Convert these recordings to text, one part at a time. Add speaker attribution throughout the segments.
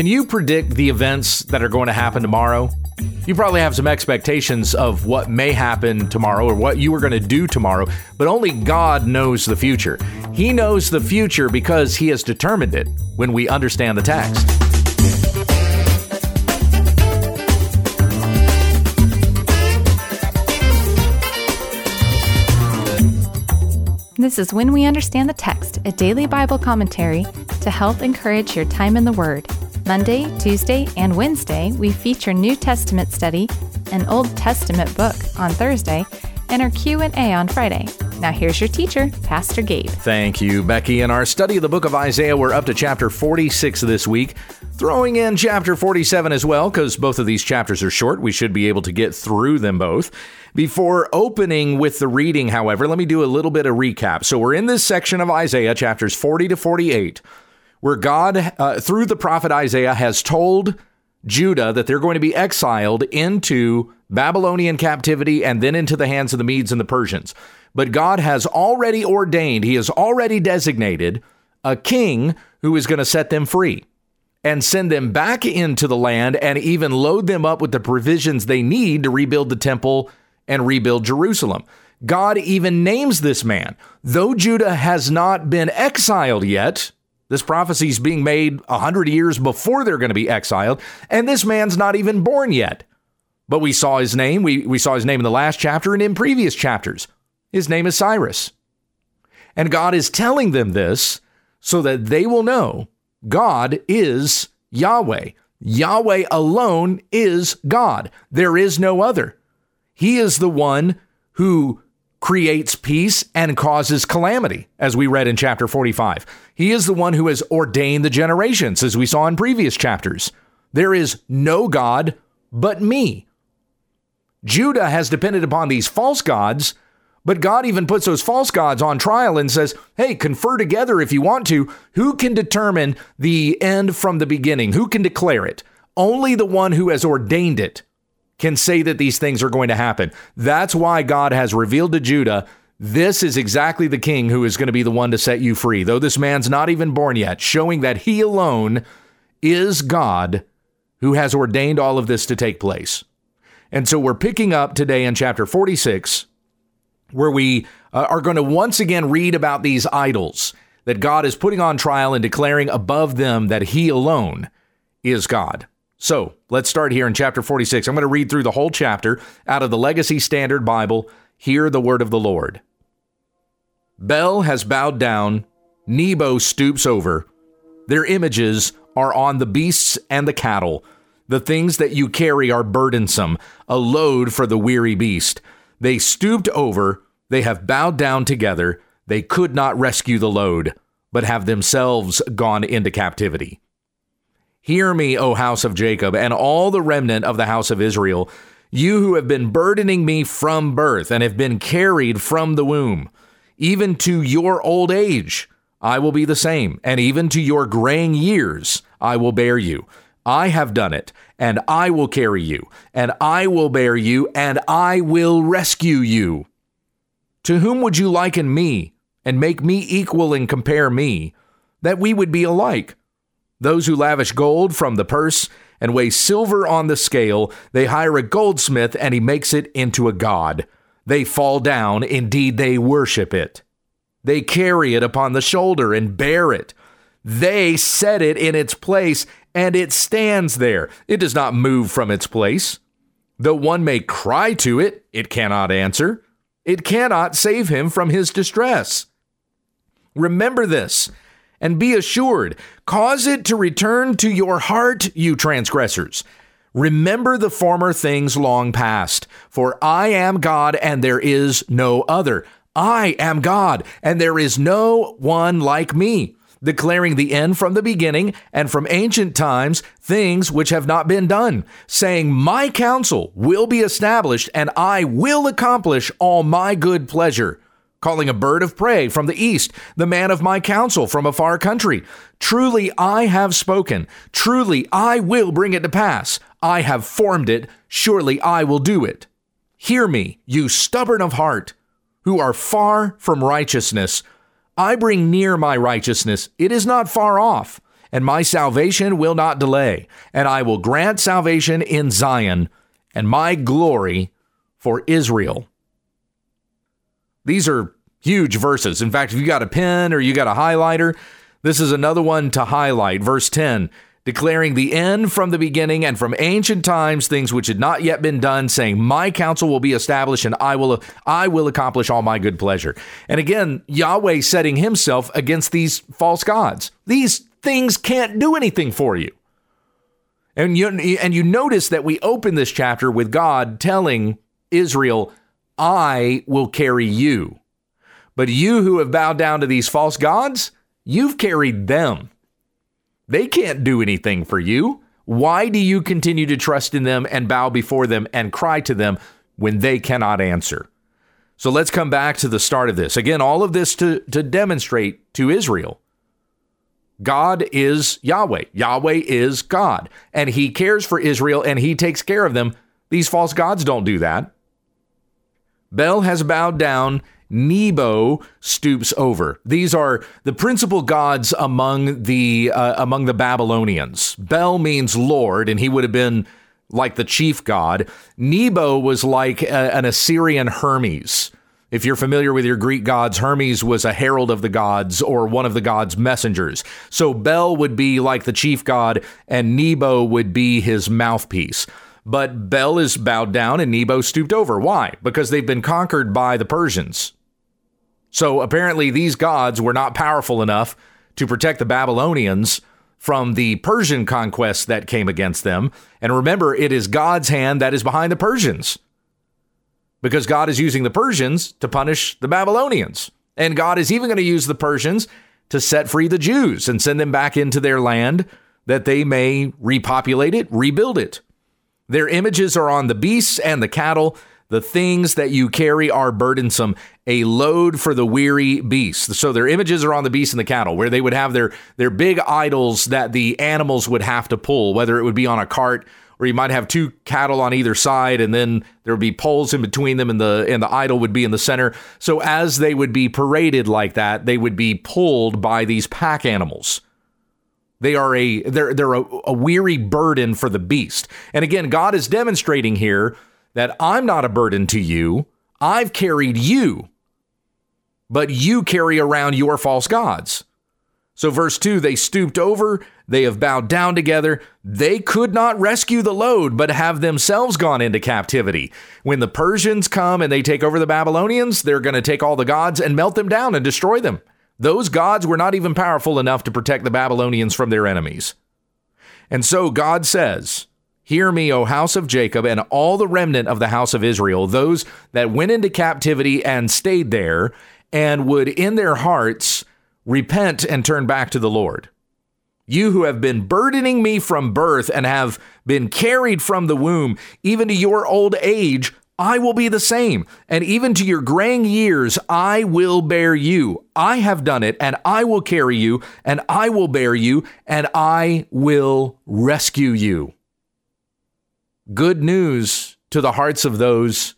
Speaker 1: Can you predict the events that are going to happen tomorrow? You probably have some expectations of what may happen tomorrow or what you are going to do tomorrow, but only God knows the future. He knows the future because He has determined it when we understand the text.
Speaker 2: This is When We Understand the Text, a daily Bible commentary to help encourage your time in the Word. Monday, Tuesday, and Wednesday, we feature New Testament study, an Old Testament book on Thursday, and our Q&A on Friday. Now here's your teacher, Pastor Gabe.
Speaker 1: Thank you, Becky. In our study of the book of Isaiah, we're up to chapter 46 this week, throwing in chapter 47 as well because both of these chapters are short. We should be able to get through them both. Before opening with the reading, however, let me do a little bit of recap. So we're in this section of Isaiah, chapters 40 to 48 where God, uh, through the prophet Isaiah, has told Judah that they're going to be exiled into Babylonian captivity and then into the hands of the Medes and the Persians. But God has already ordained, He has already designated a king who is going to set them free and send them back into the land and even load them up with the provisions they need to rebuild the temple and rebuild Jerusalem. God even names this man. Though Judah has not been exiled yet, this prophecy is being made a hundred years before they're going to be exiled, and this man's not even born yet. But we saw his name. We, we saw his name in the last chapter and in previous chapters. His name is Cyrus. And God is telling them this so that they will know God is Yahweh. Yahweh alone is God. There is no other. He is the one who creates peace and causes calamity, as we read in chapter 45. He is the one who has ordained the generations, as we saw in previous chapters. There is no God but me. Judah has depended upon these false gods, but God even puts those false gods on trial and says, hey, confer together if you want to. Who can determine the end from the beginning? Who can declare it? Only the one who has ordained it can say that these things are going to happen. That's why God has revealed to Judah this is exactly the king who is going to be the one to set you free, though this man's not even born yet, showing that he alone is God who has ordained all of this to take place. And so we're picking up today in chapter 46, where we uh, are going to once again read about these idols that God is putting on trial and declaring above them that he alone is God. So let's start here in chapter 46. I'm going to read through the whole chapter out of the Legacy Standard Bible. Hear the word of the Lord. Bel has bowed down, Nebo stoops over. Their images are on the beasts and the cattle. The things that you carry are burdensome, a load for the weary beast. They stooped over, they have bowed down together. They could not rescue the load, but have themselves gone into captivity. Hear me, O house of Jacob, and all the remnant of the house of Israel, you who have been burdening me from birth and have been carried from the womb. Even to your old age, I will be the same, and even to your graying years, I will bear you. I have done it, and I will carry you, and I will bear you, and I will rescue you. To whom would you liken me, and make me equal and compare me, that we would be alike? Those who lavish gold from the purse and weigh silver on the scale, they hire a goldsmith and he makes it into a god. They fall down, indeed, they worship it. They carry it upon the shoulder and bear it. They set it in its place, and it stands there. It does not move from its place. Though one may cry to it, it cannot answer. It cannot save him from his distress. Remember this and be assured. Cause it to return to your heart, you transgressors. Remember the former things long past, for I am God and there is no other. I am God and there is no one like me, declaring the end from the beginning and from ancient times things which have not been done, saying, My counsel will be established and I will accomplish all my good pleasure calling a bird of prey from the east, the man of my counsel from a far country. Truly I have spoken. Truly I will bring it to pass. I have formed it. Surely I will do it. Hear me, you stubborn of heart, who are far from righteousness. I bring near my righteousness. It is not far off. and my salvation will not delay, and I will grant salvation in Zion, and my glory for Israel. These are huge verses. In fact, if you got a pen or you got a highlighter, this is another one to highlight. Verse 10 declaring the end from the beginning and from ancient times things which had not yet been done saying my counsel will be established and I will I will accomplish all my good pleasure. And again, Yahweh setting himself against these false gods. These things can't do anything for you. And you and you notice that we open this chapter with God telling Israel, "I will carry you." But you who have bowed down to these false gods, you've carried them. They can't do anything for you. Why do you continue to trust in them and bow before them and cry to them when they cannot answer? So let's come back to the start of this. Again, all of this to, to demonstrate to Israel God is Yahweh. Yahweh is God. And he cares for Israel and he takes care of them. These false gods don't do that. Bel has bowed down Nebo stoops over. These are the principal gods among the uh, among the Babylonians. Bel means Lord, and he would have been like the chief god. Nebo was like a, an Assyrian Hermes. If you're familiar with your Greek gods, Hermes was a herald of the gods or one of the gods' messengers. So Bel would be like the chief god, and Nebo would be his mouthpiece. But Bel is bowed down and Nebo stooped over. Why? Because they've been conquered by the Persians. So apparently, these gods were not powerful enough to protect the Babylonians from the Persian conquest that came against them. And remember, it is God's hand that is behind the Persians because God is using the Persians to punish the Babylonians. And God is even going to use the Persians to set free the Jews and send them back into their land that they may repopulate it, rebuild it. Their images are on the beasts and the cattle the things that you carry are burdensome, a load for the weary beast. So their images are on the beast and the cattle, where they would have their their big idols that the animals would have to pull, whether it would be on a cart or you might have two cattle on either side and then there would be poles in between them and the and the idol would be in the center. So as they would be paraded like that, they would be pulled by these pack animals. They are a they're they're a, a weary burden for the beast. And again, God is demonstrating here that I'm not a burden to you. I've carried you, but you carry around your false gods. So, verse 2 they stooped over, they have bowed down together. They could not rescue the load, but have themselves gone into captivity. When the Persians come and they take over the Babylonians, they're going to take all the gods and melt them down and destroy them. Those gods were not even powerful enough to protect the Babylonians from their enemies. And so God says, Hear me, O house of Jacob, and all the remnant of the house of Israel, those that went into captivity and stayed there, and would in their hearts repent and turn back to the Lord. You who have been burdening me from birth and have been carried from the womb, even to your old age, I will be the same. And even to your graying years, I will bear you. I have done it, and I will carry you, and I will bear you, and I will rescue you good news to the hearts of those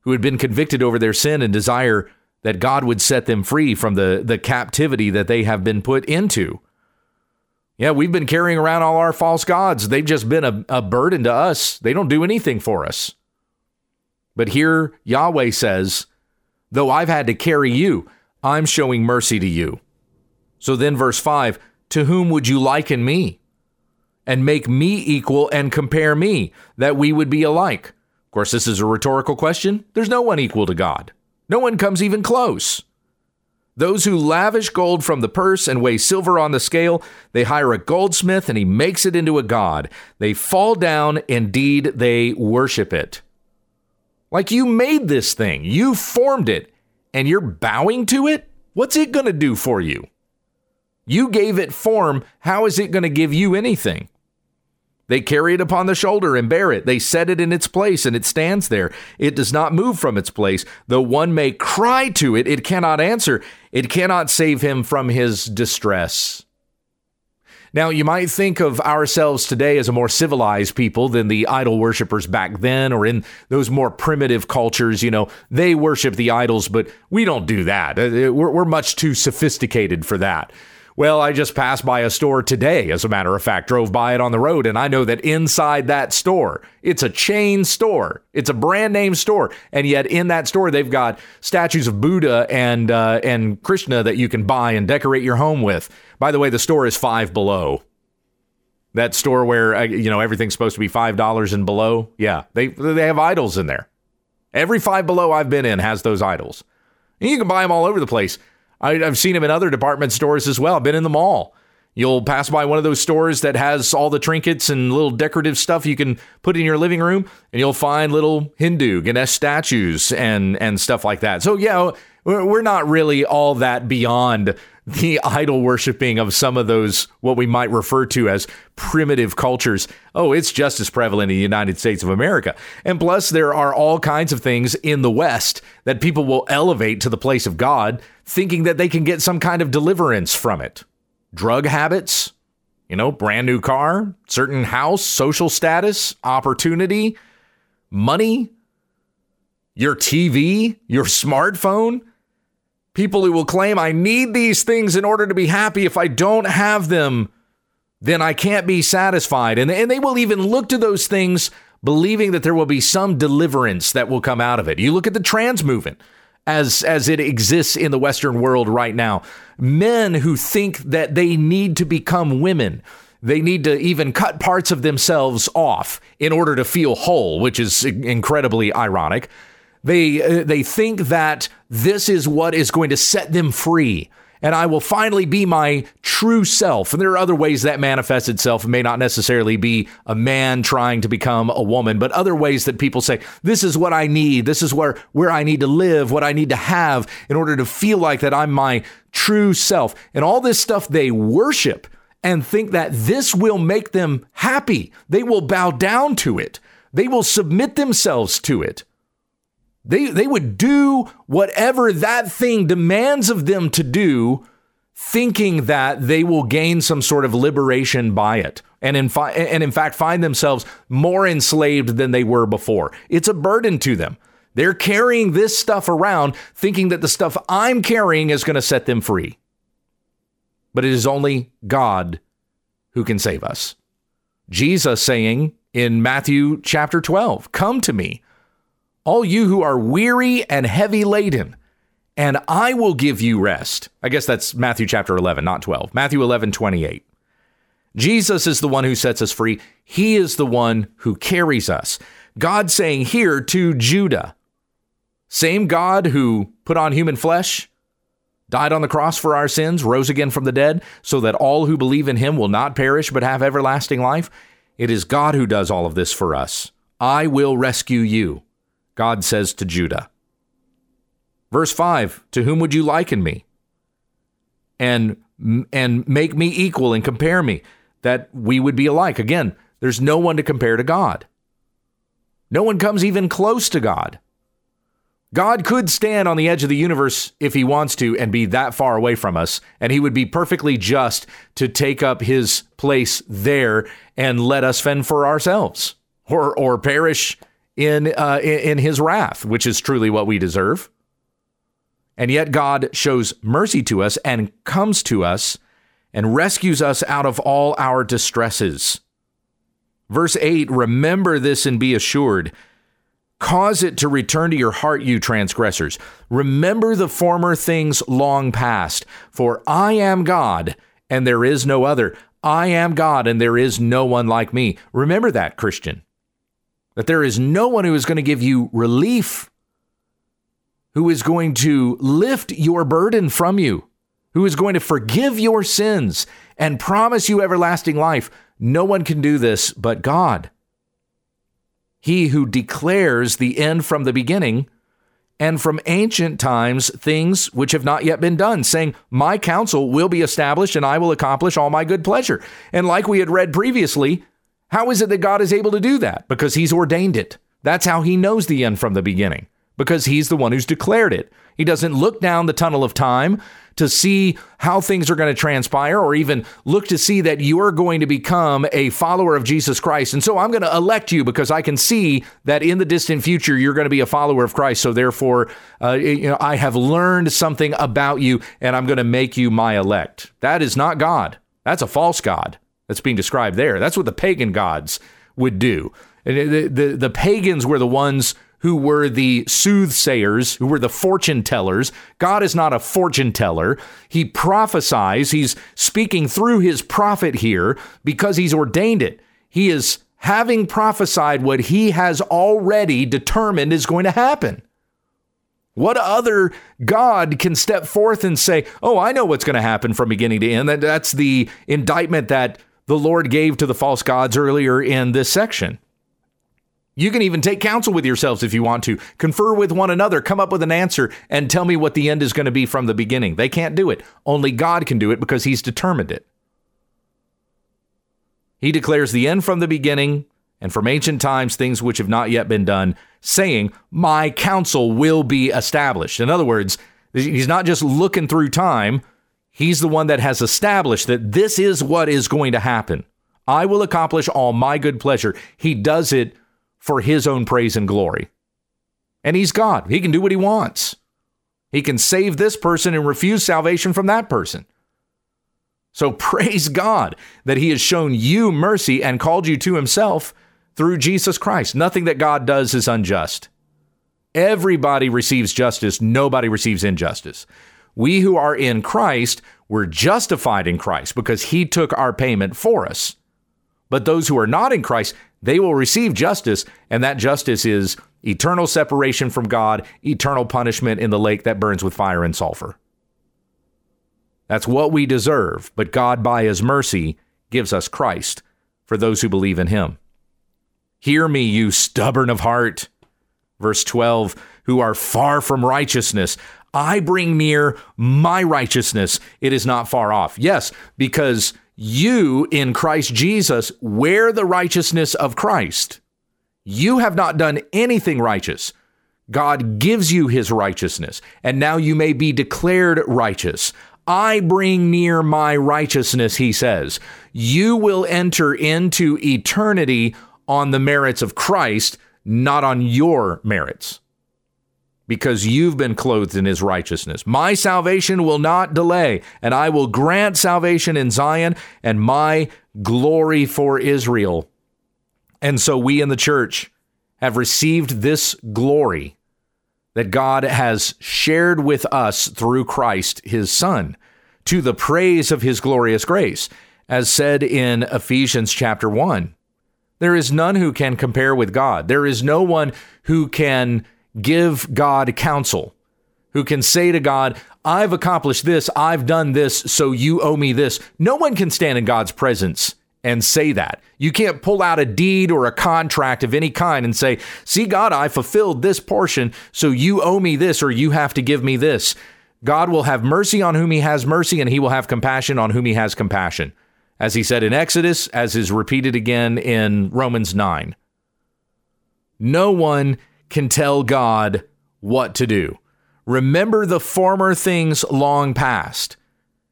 Speaker 1: who had been convicted over their sin and desire that God would set them free from the, the captivity that they have been put into. Yeah, we've been carrying around all our false gods. They've just been a, a burden to us. They don't do anything for us. But here, Yahweh says, Though I've had to carry you, I'm showing mercy to you. So then, verse 5 To whom would you liken me? And make me equal and compare me, that we would be alike? Of course, this is a rhetorical question. There's no one equal to God. No one comes even close. Those who lavish gold from the purse and weigh silver on the scale, they hire a goldsmith and he makes it into a god. They fall down, indeed, they worship it. Like you made this thing, you formed it, and you're bowing to it? What's it going to do for you? You gave it form. How is it going to give you anything? They carry it upon the shoulder and bear it. They set it in its place and it stands there. It does not move from its place. Though one may cry to it, it cannot answer. It cannot save him from his distress. Now, you might think of ourselves today as a more civilized people than the idol worshippers back then or in those more primitive cultures. You know, they worship the idols, but we don't do that. Uh, we're, we're much too sophisticated for that. Well, I just passed by a store today, as a matter of fact, drove by it on the road, and I know that inside that store, it's a chain store, it's a brand name store, and yet in that store they've got statues of Buddha and uh, and Krishna that you can buy and decorate your home with. By the way, the store is Five Below. That store where uh, you know everything's supposed to be five dollars and below. Yeah, they they have idols in there. Every Five Below I've been in has those idols. And you can buy them all over the place. I, have seen them in other department stores as well. I've been in the mall. You'll pass by one of those stores that has all the trinkets and little decorative stuff you can put in your living room, and you'll find little Hindu Ganesh statues and and stuff like that. So yeah, we're not really all that beyond the idol worshiping of some of those what we might refer to as primitive cultures. Oh, it's just as prevalent in the United States of America. And plus there are all kinds of things in the West that people will elevate to the place of God thinking that they can get some kind of deliverance from it. Drug habits, you know, brand new car, certain house, social status, opportunity, money, your TV, your smartphone People who will claim, I need these things in order to be happy. If I don't have them, then I can't be satisfied. And, and they will even look to those things believing that there will be some deliverance that will come out of it. You look at the trans movement as as it exists in the western world right now. Men who think that they need to become women. They need to even cut parts of themselves off in order to feel whole, which is incredibly ironic. They uh, they think that this is what is going to set them free and I will finally be my true self. And there are other ways that manifests itself. It may not necessarily be a man trying to become a woman, but other ways that people say, this is what I need. This is where, where I need to live, what I need to have in order to feel like that I'm my true self. And all this stuff they worship and think that this will make them happy. They will bow down to it. They will submit themselves to it. They, they would do whatever that thing demands of them to do, thinking that they will gain some sort of liberation by it. And in, fi- and in fact, find themselves more enslaved than they were before. It's a burden to them. They're carrying this stuff around, thinking that the stuff I'm carrying is going to set them free. But it is only God who can save us. Jesus saying in Matthew chapter 12, Come to me all you who are weary and heavy laden, and I will give you rest. I guess that's Matthew chapter 11, not 12. Matthew 11, 28. Jesus is the one who sets us free. He is the one who carries us. God saying here to Judah, same God who put on human flesh, died on the cross for our sins, rose again from the dead, so that all who believe in him will not perish but have everlasting life. It is God who does all of this for us. I will rescue you. God says to Judah. Verse 5 To whom would you liken me? And, and make me equal and compare me, that we would be alike. Again, there's no one to compare to God. No one comes even close to God. God could stand on the edge of the universe if he wants to and be that far away from us, and he would be perfectly just to take up his place there and let us fend for ourselves or, or perish in, uh, in his wrath, which is truly what we deserve. And yet God shows mercy to us and comes to us and rescues us out of all our distresses. Verse 8 Remember this and be assured. Cause it to return to your heart, you transgressors. Remember the former things long past. For I am God, and there is no other. I am God, and there is no one like me. Remember that, Christian that there is no one who is going to give you relief, who is going to lift your burden from you, who is going to forgive your sins and promise you everlasting life. No one can do this but God. He who declares the end from the beginning and from ancient times things which have not yet been done, saying, My counsel will be established and I will accomplish all my good pleasure. And like we had read previously, how is it that God is able to do that? Because he's ordained it. That's how he knows the end from the beginning, because he's the one who's declared it. He doesn't look down the tunnel of time to see how things are going to transpire or even look to see that you are going to become a follower of Jesus Christ. And so I'm going to elect you because I can see that in the distant future you're going to be a follower of Christ. So therefore, uh, you know, I have learned something about you and I'm going to make you my elect. That is not God. That's a false God that's being described there. That's what the pagan gods would do. The, the, the pagans were the ones who were the soothsayers, who were the fortune tellers. God is not a fortune teller. He prophesies. He's speaking through his prophet here because he's ordained it. He is having prophesied what he has already determined is going to happen. What other God can step forth and say, Oh, I know what's going to happen from beginning to end? That's the indictment that the Lord gave to the false gods earlier in this section. You can even take counsel with yourselves if you want to. Confer with one another, come up with an answer, and tell me what the end is going to be from the beginning. They can't do it. Only God can do it because He's determined it. He declares the end from the beginning, and from ancient times things which have not yet been done, saying, My counsel will be established. In other words, He's not just looking through time, He's the one that has established that this is what is going to happen. I will accomplish all my good pleasure. He does it for his own praise and glory. And he's God. He can do what he wants. He can save this person and refuse salvation from that person. So praise God that he has shown you mercy and called you to himself through Jesus Christ. Nothing that God does is unjust. Everybody receives justice, nobody receives injustice. We who are in Christ were justified in Christ because he took our payment for us. But those who are not in Christ, they will receive justice, and that justice is eternal separation from God, eternal punishment in the lake that burns with fire and sulfur. That's what we deserve, but God, by his mercy, gives us Christ for those who believe in him. Hear me, you stubborn of heart. Verse 12, who are far from righteousness. I bring near my righteousness. It is not far off. Yes, because you in Christ Jesus wear the righteousness of Christ. You have not done anything righteous. God gives you his righteousness, and now you may be declared righteous. I bring near my righteousness, he says. You will enter into eternity on the merits of Christ, not on your merits because you've been clothed in his righteousness. My salvation will not delay, and I will grant salvation in Zion and my glory for Israel. And so we in the church have received this glory that God has shared with us through Christ, his Son, to the praise of his glorious grace, as said in Ephesians chapter 1. There is none who can compare with God. There is no one who can give God counsel, who can say to God, I've accomplished this, I've done this, so you owe me this. No one can stand in God's presence and say that. You can't pull out a deed or a contract of any kind and say, See, God, I fulfilled this portion, so you owe me this or you have to give me this. God will have mercy on whom he has mercy, and he will have compassion on whom he has compassion. As he said in Exodus, as is repeated again in Romans 9. No one can tell God what to do. Remember the former things long past,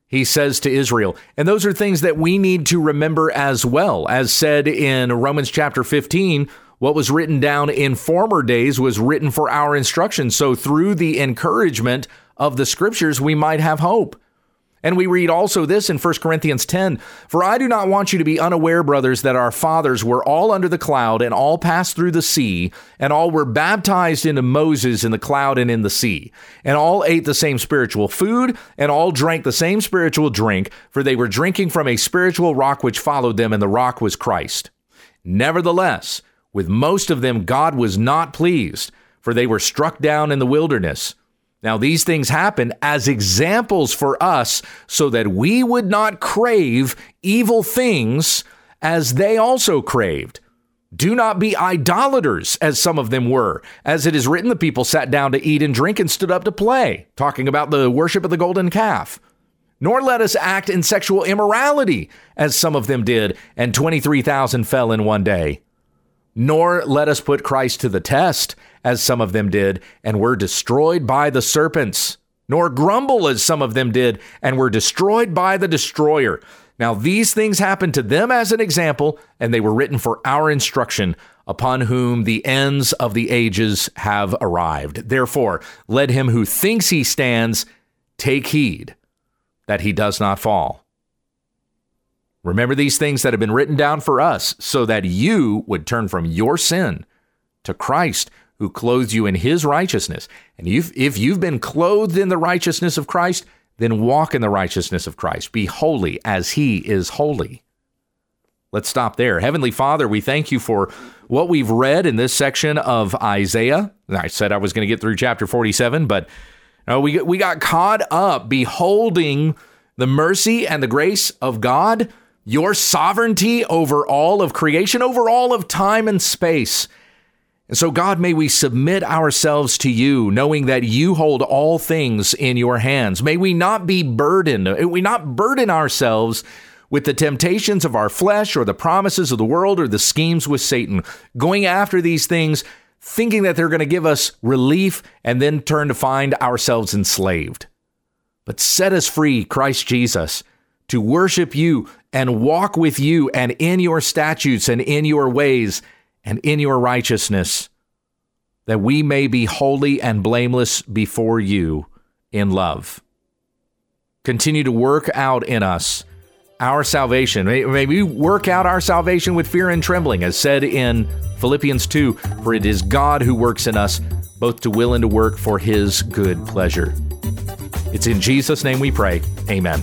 Speaker 1: he says to Israel. And those are things that we need to remember as well. As said in Romans chapter 15, what was written down in former days was written for our instruction. So through the encouragement of the scriptures, we might have hope. And we read also this in 1 Corinthians 10 For I do not want you to be unaware, brothers, that our fathers were all under the cloud and all passed through the sea, and all were baptized into Moses in the cloud and in the sea, and all ate the same spiritual food, and all drank the same spiritual drink, for they were drinking from a spiritual rock which followed them, and the rock was Christ. Nevertheless, with most of them God was not pleased, for they were struck down in the wilderness. Now, these things happen as examples for us so that we would not crave evil things as they also craved. Do not be idolaters, as some of them were. As it is written, the people sat down to eat and drink and stood up to play, talking about the worship of the golden calf. Nor let us act in sexual immorality, as some of them did, and 23,000 fell in one day. Nor let us put Christ to the test, as some of them did, and were destroyed by the serpents. Nor grumble, as some of them did, and were destroyed by the destroyer. Now, these things happened to them as an example, and they were written for our instruction, upon whom the ends of the ages have arrived. Therefore, let him who thinks he stands take heed that he does not fall. Remember these things that have been written down for us, so that you would turn from your sin to Christ, who clothes you in his righteousness. And if, if you've been clothed in the righteousness of Christ, then walk in the righteousness of Christ. Be holy as he is holy. Let's stop there. Heavenly Father, we thank you for what we've read in this section of Isaiah. I said I was going to get through chapter 47, but no, we, we got caught up beholding the mercy and the grace of God, your sovereignty over all of creation, over all of time and space. And so, God, may we submit ourselves to you, knowing that you hold all things in your hands. May we not be burdened, may we not burden ourselves with the temptations of our flesh or the promises of the world or the schemes with Satan, going after these things, thinking that they're going to give us relief, and then turn to find ourselves enslaved. But set us free, Christ Jesus, to worship you and walk with you and in your statutes and in your ways and in your righteousness, that we may be holy and blameless before you in love. Continue to work out in us our salvation. May, we work out our salvation with fear and trembling, as said in Philippians 2 For it is God who works in us, both to will and to work for his good pleasure. It's in Jesus' name we pray. Amen.